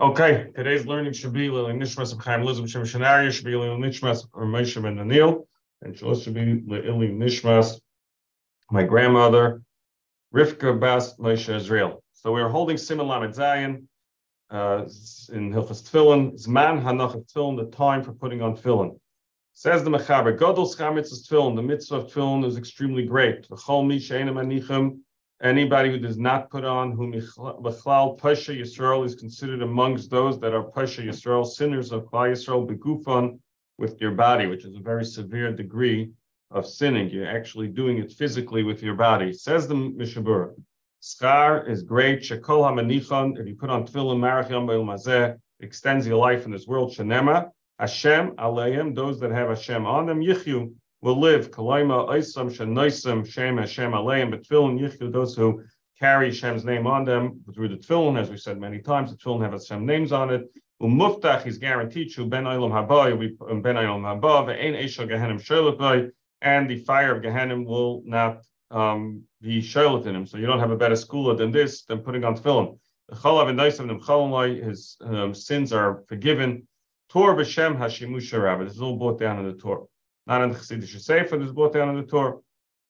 Okay, today's learning should be Lili Nishmas of Chaim Lizim Shem Shanari, should be Lili Nishmas or Moshe Ben Daniel, and should be Lili Nishmas, my grandmother, Rivka Bas Moshe Israel. So we are holding Siman Lamed Zayin uh, in Hilchos Tefillin. Zman Hanach Tefillin, the time for putting on Tefillin. Says the Mechaber, Godel Schamitzes Tefillin, the mitzvah of is extremely great. The Chol Mi Sheinem Anichem, Anybody who does not put on whom Bechlal Pasha Yisrael is considered amongst those that are Pasha Yisrael, sinners of Klal Yisrael, begufan, with your body, which is a very severe degree of sinning. You're actually doing it physically with your body. Says the Mishnah Brura. Scar is great. Shekol HaManichon, if you put on Tefillin Marach Yom extends your life in this world. Shenema, Hashem Aleim, those that have Hashem on them, Yichyu, will live. Kalaima Isam Shanoisim Shem Hashem Aleim Betfilin Yichdu, those who carry Hashem's name on them through the tefillin, as we said many times, the tefillin have Hashem names on it. Umuftach is guaranteed to Ben Olam Haba, Ben Olam Haba, Ve'ein Eshel Gehenim Sholotay, and the fire of Gehenim will not um, be in him. So you don't have a better schooler than this, than putting on tefillin. Chalav and Naisim his um, sins are forgiven. Tor B'Shem Hashimusha Rabbi. This is all brought down in the Torah not in the Chassidish Sefer, this is brought down in the Torah.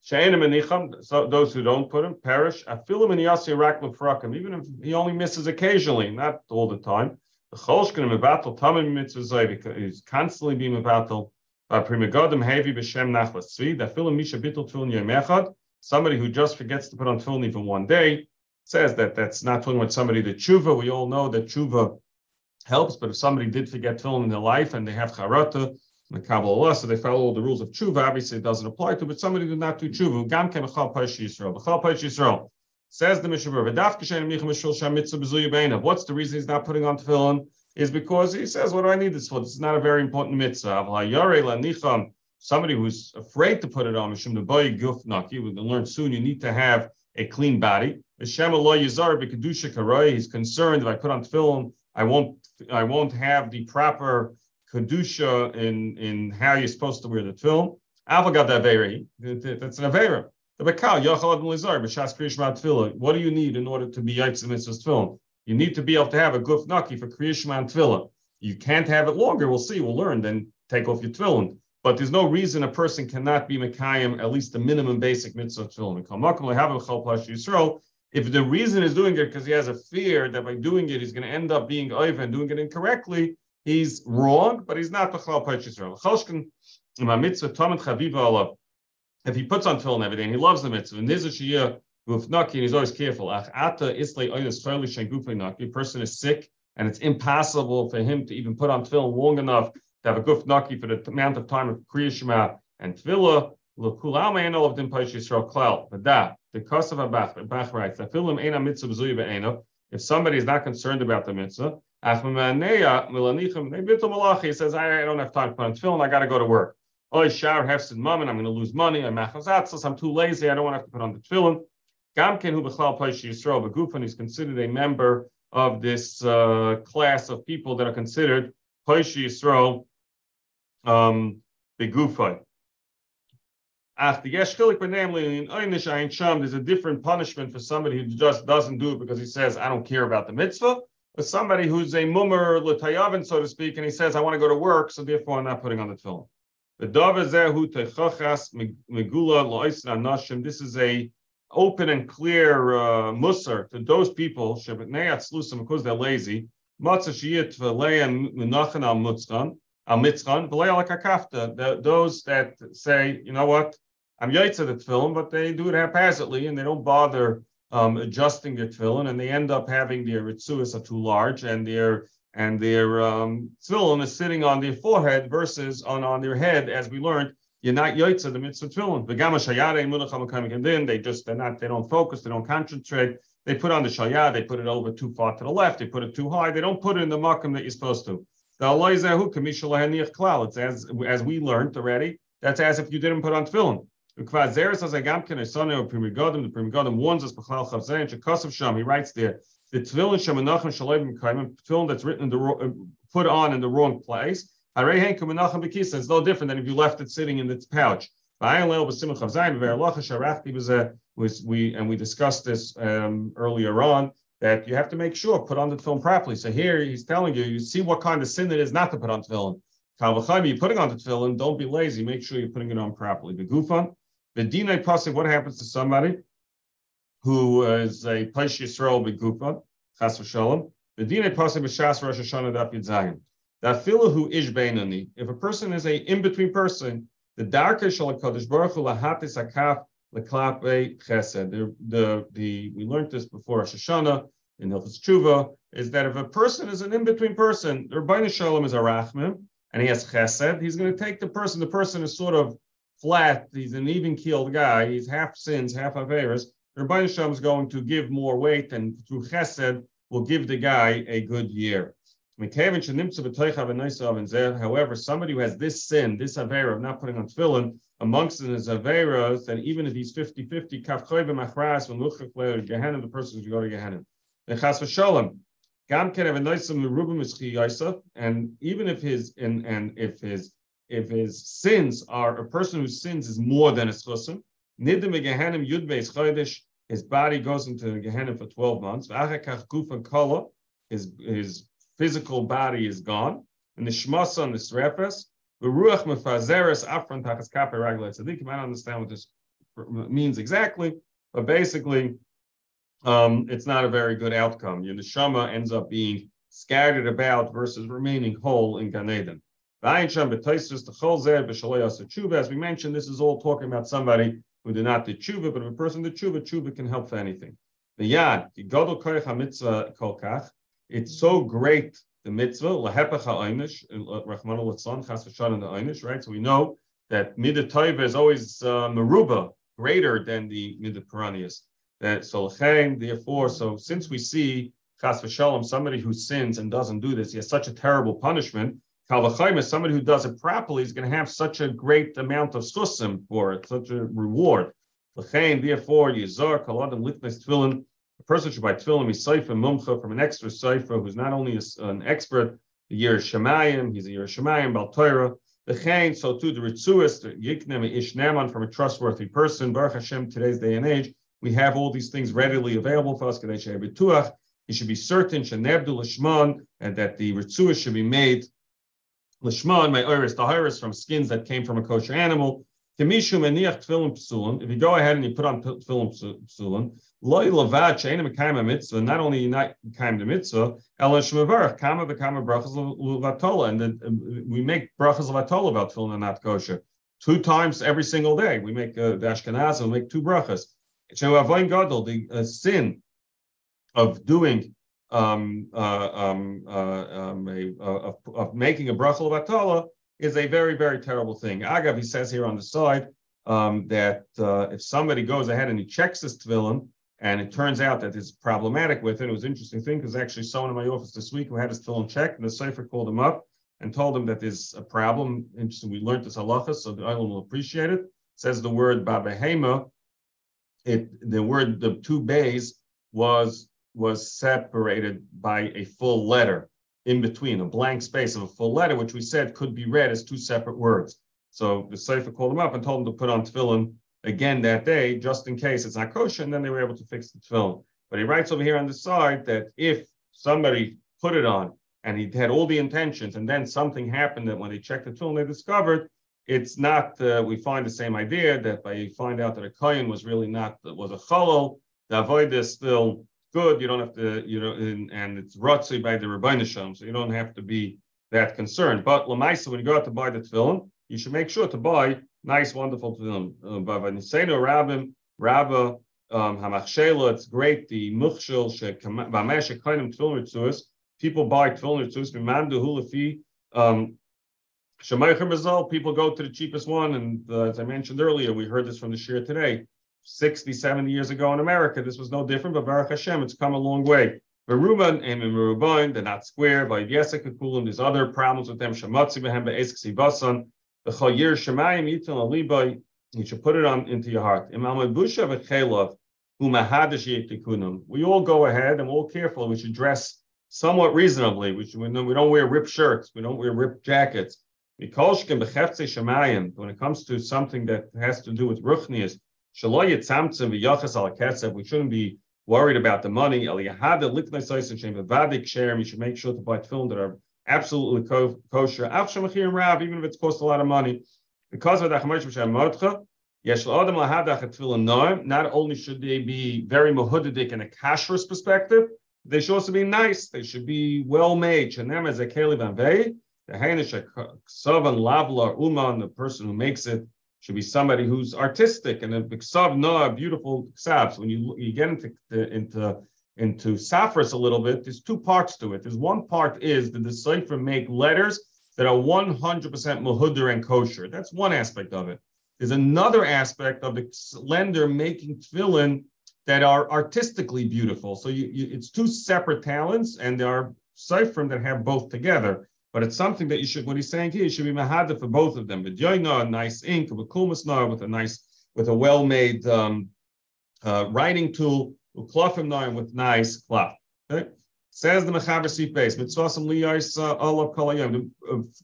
She'enim enicham, so those who don't put him perish. Afilim and yasi rak lefrakim, even if he only misses occasionally, not all the time. The cholshkin mevatel tamim mitzvah he's constantly being mevatel. Pri Megadim heavy b'shem nachlas tzvi. Afilim misha bittul tefillin yemechad. Somebody who just forgets to put on tefillin even one day says that that's not talking about somebody that tshuva. We all know that tshuva helps, but if somebody did forget tefillin in their life and they have charata, the Kabbalah, so they follow all the rules of tshuva. Obviously, it doesn't apply to, but somebody did not do tshuva. Gam kem echal Yisrael. B'chal paish Yisrael. Says the Mishabur. What's the reason he's not putting on tefillin? Is because he says, what do I need this for? This is not a very important mitzvah. Somebody who's afraid to put it on, mishum nebayi guf naki, we're going to learn soon, you need to have a clean body. He's concerned if I put on tefillin, I won't, I won't have the proper kedusha in in how you're supposed to wear the tefillin. Avagad averi, that's an avera. The bekal yachal lizar b'shas kriyishma tefillah. What do you need in order to be yitzim mitzvahs tefillin? You need to be able to have a guf naki for kriyishma tefillah. You can't have it longer. We'll see. We'll learn. Then take off your tefillin. But there's no reason a person cannot be mekayim at least the minimum basic mitzvah tefillin. If the reason is doing it because he has a fear that by doing it he's going to end up being over and doing it incorrectly, he's wrong, but he's not Bechlal Olav. If he puts on tefillin every day and he loves the mitzvah, and he's always careful. A person is sick, and it's impossible for him to even put on tefillin long enough to have a guf naki for the amount of time of kriya shema and tefillah. But that the tefillin ain't a. If somebody is not concerned about the mitzvah, he says, I, don't have time to put on tefillin, I got to go to work. Oh, shower hefsid mum, and I'm going to lose money. I'm I'm too lazy, I don't want to have to put on the tefillin. Hu b'chlal paishi Yisrael b'gufan, he's considered a member of this uh, class of people that are considered paishi Yisrael um, b'gufan. There's a different punishment for somebody who just doesn't do it because he says, I don't care about the mitzvah somebody who's a mummer l'tayavin, so to speak, and he says, I want to go to work, so therefore I'm not putting on the tefillin. The. This is a open and clear uh, musar to those people because they're lazy. Kakafta. Those that say, you know what, I'm yaitz the film, but they do it haphazardly and they don't bother um, adjusting their tefillin, and they end up having their ritzuas are too large, and their and their um, tefillin is sitting on their forehead versus on, on their head, as we learned. You're not yaitza the mitzvah tefillin. And then they just they're not they don't focus, they don't concentrate. They put on the shayah, they put it over too far to the left, they put it too high. They don't put it in the makam that you're supposed to. The It's as as we learned already. That's as if you didn't put on tefillin. The Pri Megadim warns us, He writes there, the Tefillin Shemanachim Shalom Tefillin that's written in the uh, put on in the wrong place. It's no different than if you left it sitting in its pouch. We and we discussed this um, earlier on that you have to make sure put on the tefillin properly. So here he's telling you, you see what kind of sin it is not to put on. Kalvachayim, you're putting on the tefillin, don't be lazy. Make sure you're putting it on properly. The gufan, the dinay pasuk. What happens to somebody who is a Paish Yisrael begufan? Chas v'shalom. The dinay pasuk b'shas Rosh Hashanah daf yitzayin. That filu who ish beinani. If a person is a in between person, the darker shal Hakadosh Baruch Hu lahatis akaf leklape chesed. The, the the we learned this before Rosh Hashanah in Hilchos Tshuva is that if a person is an in between person, the Rebbeinu Shalom is a rachmim and he has chesed, he's going to take the person. The person is sort of flat. He's an even keeled guy. He's half sins, half averas. The Rebbeinu Shalom is going to give more weight, and through chesed will give the guy a good year. However, somebody who has this sin, this avera of not putting on tefillin, amongst his averas, then even if he's 50-50, kafchoy b'machras, when luchach Gehenna, the person is going to Gehenna. And is and even if his and and if his if his sins are a person whose sins is more than a chusim, nidim Gehenim yud beis chodesh, his body goes into the Gehenna for 12 months. Kala, his his physical body is gone, and the shmasa and the srefes, the ruach mefazeres afran tachas kape ragla tzaddikim. I don't understand what this means exactly, but basically, um, it's not a very good outcome. Your neshama ends up being scattered about versus remaining whole in Gan Eden. As we mentioned, this is all talking about somebody who did not do tshuva, but if a person did tshuva, tshuva can help for anything. The yad, it's so great the mitzvah v'shan the right. So we know that midah is always uh, meruba greater than the midah piranhas. That so therefore, so since we see chas v'shalom somebody who sins and doesn't do this, he has such a terrible punishment. Kalvachayim is somebody who does it properly is going to have such a great amount of schusim for it, such a reward. Therefore, Yizar, Kaladim, Litnes, Tefillin, a person should buy tefillin misayfa mumcha from an extra seifa who's not only an expert, the year Shemayim, he's a year Shemayim, Bal Torah, the chain, so too the ritzuas, the yiknem ish naman from a trustworthy person. Baruch Hashem, today's day and age, we have all these things readily available for us. He should be certain, shenebdu lishman, and that the ritzuas should be made lishman, my iris, the iris from skins that came from a kosher animal. If you go ahead and you put on tefillin psulin, loy lavad she'ena mekayim mitzvah. Not only you not mekayim the mitzvah, ela shmevarach kama v'kama brachas levatola, and then uh, we make brachas levatola about tefillin and not kosher two times every single day. We make uh, Ashkenaz and make two brachas. So avoin gadol the uh, sin of doing um, uh, um, uh, um, a, of, of, making a is a very, very terrible thing. Agav, he says here on the side um, that uh, if somebody goes ahead and he checks his tefillin, and it turns out that it's problematic with it, it was an interesting thing because actually someone in my office this week who had his tefillin checked, and the Sefer called him up and told him that there's a problem. Interesting, we learned this halacha, so the island will appreciate it. it says the word babahema, it the word the two bays was was separated by a full letter in between, a blank space of a full letter, which we said could be read as two separate words. So the Sefer called him up and told him to put on tefillin again that day, just in case it's not kosher, and then they were able to fix the tefillin. But he writes over here on the side that if somebody put it on and he had all the intentions, and then something happened that when they checked the tefillin, they discovered it's not. Uh, we find the same idea that by find out that a kohen was really not was a cholol, the avoid is still good. You don't have to, you know, and, and it's rotzi by the Rabbanisham, so you don't have to be that concerned. But Lamaisa, when you go out to buy the tefillin, you should make sure to buy nice, wonderful tefillin. Uh, Bavaniseno Rabbim, Rabba, um, Hamachshela, it's great. The Muchshel, Bamesh, Kainim tefillin ritzuas. People buy tefillin ritzuas, Mimandu Hulafi, um, people go to the cheapest one. And uh, as I mentioned earlier, we heard this from the shir today. 60, 70 years ago in America. This was no different, but Baruch Hashem, it's come a long way. Veruban and Merubain, they're not square. By Yesekakulim, there's other problems with them. Shamatzi behem be'esk sibasan. The chayir shemayim. You should put it on into your heart. Imam Busha we all go ahead and we're all careful. We should dress somewhat reasonably. We, should, we don't wear ripped shirts. We don't wear ripped jackets. When it comes to something that has to do with ruchnias, we shouldn't be worried about the money. You should make sure to buy tefillin that are absolutely kosher, even if it's cost a lot of money. Because of the not only should they be very muhudidik in a kashrus perspective, they should also be nice. They should be well made. The hainish uman, the person who makes it should be somebody who's artistic and a ksav no beautiful ksav. When you you get into into into safras a little bit, there's two parts to it. There's one part is the decipher make letters that are 100% muhudder and kosher. That's one aspect of it. There's another aspect of the lender making tefillin that are artistically beautiful. So you, you, it's two separate talents, and there are ciphrim that have both together. But it's something that you should, what he's saying here, you should be mahada for both of them. But yoina, a nice ink, with kulmasnar, with a nice, with a well-made um, uh, writing tool, uklafim with nice cloth. Okay? Says the Mechaber Sif Beis, mitzvahs liyais uh, olav kolayim.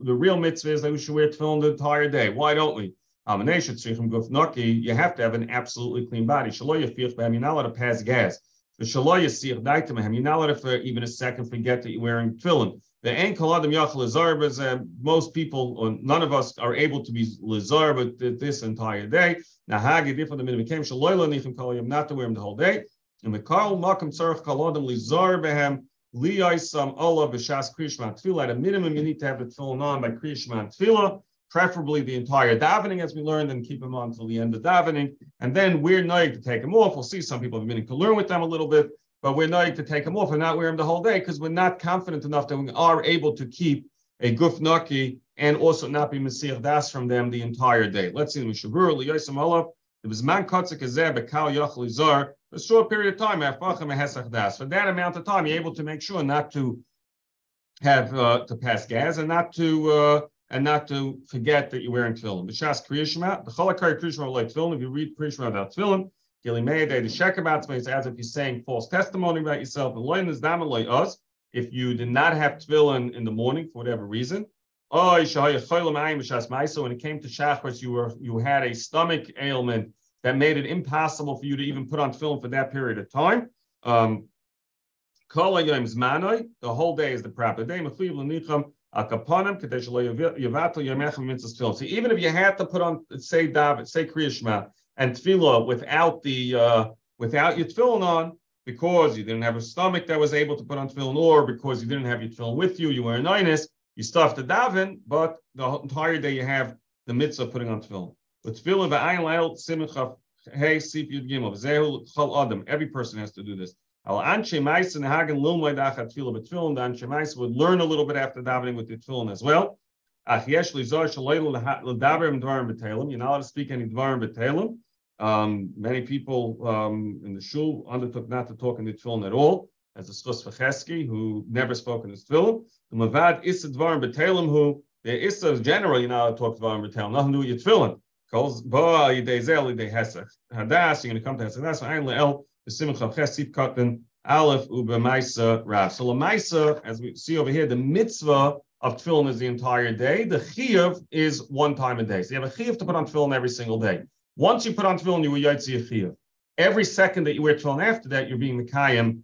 The real mitzvah is that we should wear tefillin the entire day. Why don't we? You have to have an absolutely clean body. You're not allowed to pass gas. You're not allowed to for even a second forget that you're wearing tefillin. The ankle adam yachal uh, most people, or none of us, are able to be lizar but this entire day. Nahagi different than became shaloyla nichim kolayim not to wear them the whole day. And the karl makam tzarich kalodam lizar behem liyaisam Allah b'shas krishma tefillah. At a minimum, you need to have the tefillin on by krishma tefillah preferably the entire davening, as we learned, and keep them on until the end of davening. And then we're knowing to take them off. We'll see some people have been to learn with them a little bit, but we're knowing to take them off and not wear them the whole day because we're not confident enough that we are able to keep a guf naki and also not be Messiah das from them the entire day. Let's see. It was man zar. A short period of time, for that amount of time, you're able to make sure not to have uh, to pass gas and not to uh, and not to forget that you're wearing tefillin. B'shas kriyishma, the cholakar kriyishma like tefillin. If you read kriyishma without tefillin, is as if you're saying false testimony about yourself. If you did not have tefillin in the morning for whatever reason, when it came to shachris, you were you had a stomach ailment that made it impossible for you to even put on tefillin for that period of time. Um, the whole day is the proper day. So even if you had to put on, say David, say Kriyashma, and tefillah without the uh, without your tefillin on, because you didn't have a stomach that was able to put on tefillin, or because you didn't have your tefillin with you, you were a nines, you stuffed the daven, but the entire day you have the mitzvah putting on tefillin. With tefillin, the hey, sip yud gimel, adam. Every person has to do this. Al Anshe Maisa Hagen Lilmoid Achat Tefillah B'Tefillin. The Anshe would learn a little bit after davening with the Tefillin as well. You're not allowed to speak any Dvarim B'Telim. Um, many people um, in the shul undertook not to talk in the tefillin at all, as the Schus Vacheski, who never spoke in his tefillin. The Mavad Issa Dvarim B'Telim, who the Issa is generally you're not allowed to talk Dvarim B'Telim, nothing to do with your tefillin. Calls Ba Yidei Zel Yidei Hesach. Hadas, you're going to come to Hesach. That's Ayin Le'el B'Simcha Chesif Katan Aleph Ubemaisa Rav. So Lamaisa, as we see over here, the mitzvah of tefillin is the entire day. The chiyuv is one time a day. So you have a chiyuv to put on tefillin every single day. Once you put on tefillin, you will yotzi a. Every second that you wear tefillin after that, you're being mekayim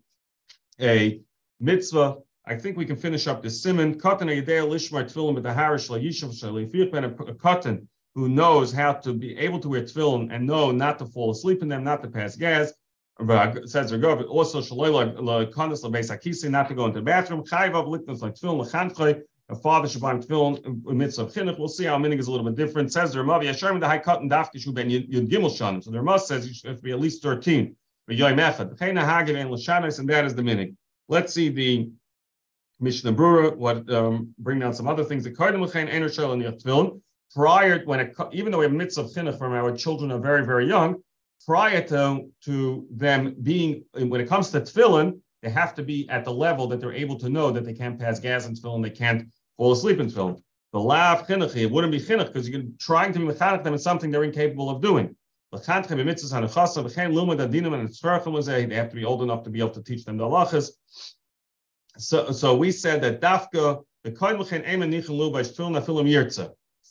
a mitzvah. I think we can finish up this siman. Katan yedei lishmar tefillin with the harish la yishav shalifir a katan who knows how to be able to wear tefillin and know not to fall asleep in them, not to pass gas says Ragov, also Shaloy Kondis Labeis Akisi, not to go into the bathroom. Chayvav Liknas like Tefillin Lechanchoi, a father should buy Tefillin midst of Chinuch. We'll see how meaning is a little bit different. Says the Ramav Yasharim the High Cut and Dafki Shu Ben Yud Gimel Shanim. So the Ramav says you should be at least 13. But Yoy Mechad, Chayna Hagin and Lashanis, and that is the meaning. Let's see the Mishnah Brura, what um, bring down some other things. The Kardim Lechain Einer Shel and Tefillin. Prior, when it, even though we have mitzvah chinuch from our children are very, very young, prior to, to them being, when it comes to tefillin, they have to be at the level that they're able to know that they can't pass gas in tefillin, they can't fall asleep in tefillin. The lav chinuch, it wouldn't be chinuch because you're trying to be mechanech them in something they're incapable of doing. They have to be old enough to be able to teach them the halachas. So, so we said that dafka the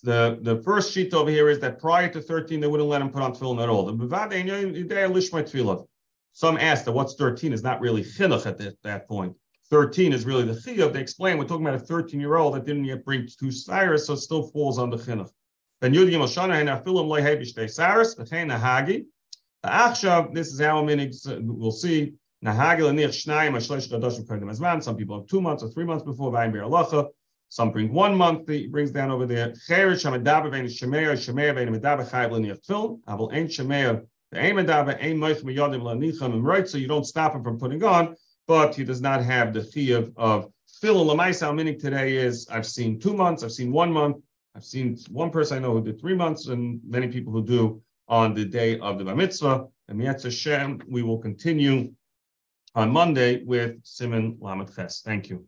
the, the first sheet over here is that prior to 13, they wouldn't let him put on tefillin at all. The some ask that what's 13 is not really chinuch at that, point. 13 is really the chiyuv. They explain we're talking about a 13 year old that didn't yet bring two cyrus, so it still falls under chinuch. Then Yud Gimel Shana Afilim Loy Hebishtei Cyrus, V'chein Nahagi. Achshav, this is how minig. We'll see. Nahagi Lenich Shnayim Ashlesh Gadoshim Kodim Azman. Some people have two months or three months before Vayim Alacha. Some bring one month. He brings down over there. Cherish Hamadaber Vein Shemeya Shemeya Vein Hamadaber Chayav Lenich Tfil. Aval Ein Shemeya So you don't stop him from putting on, but he does not have the chiyuv of Phil. Lamaisa minig today is I've seen two months. I've seen one month. I've seen one person I know who did three months, and many people who do on the day of the Bar Mitzvah. And Mietz Hashem, we will continue on Monday with Siman Lamed. Thank you.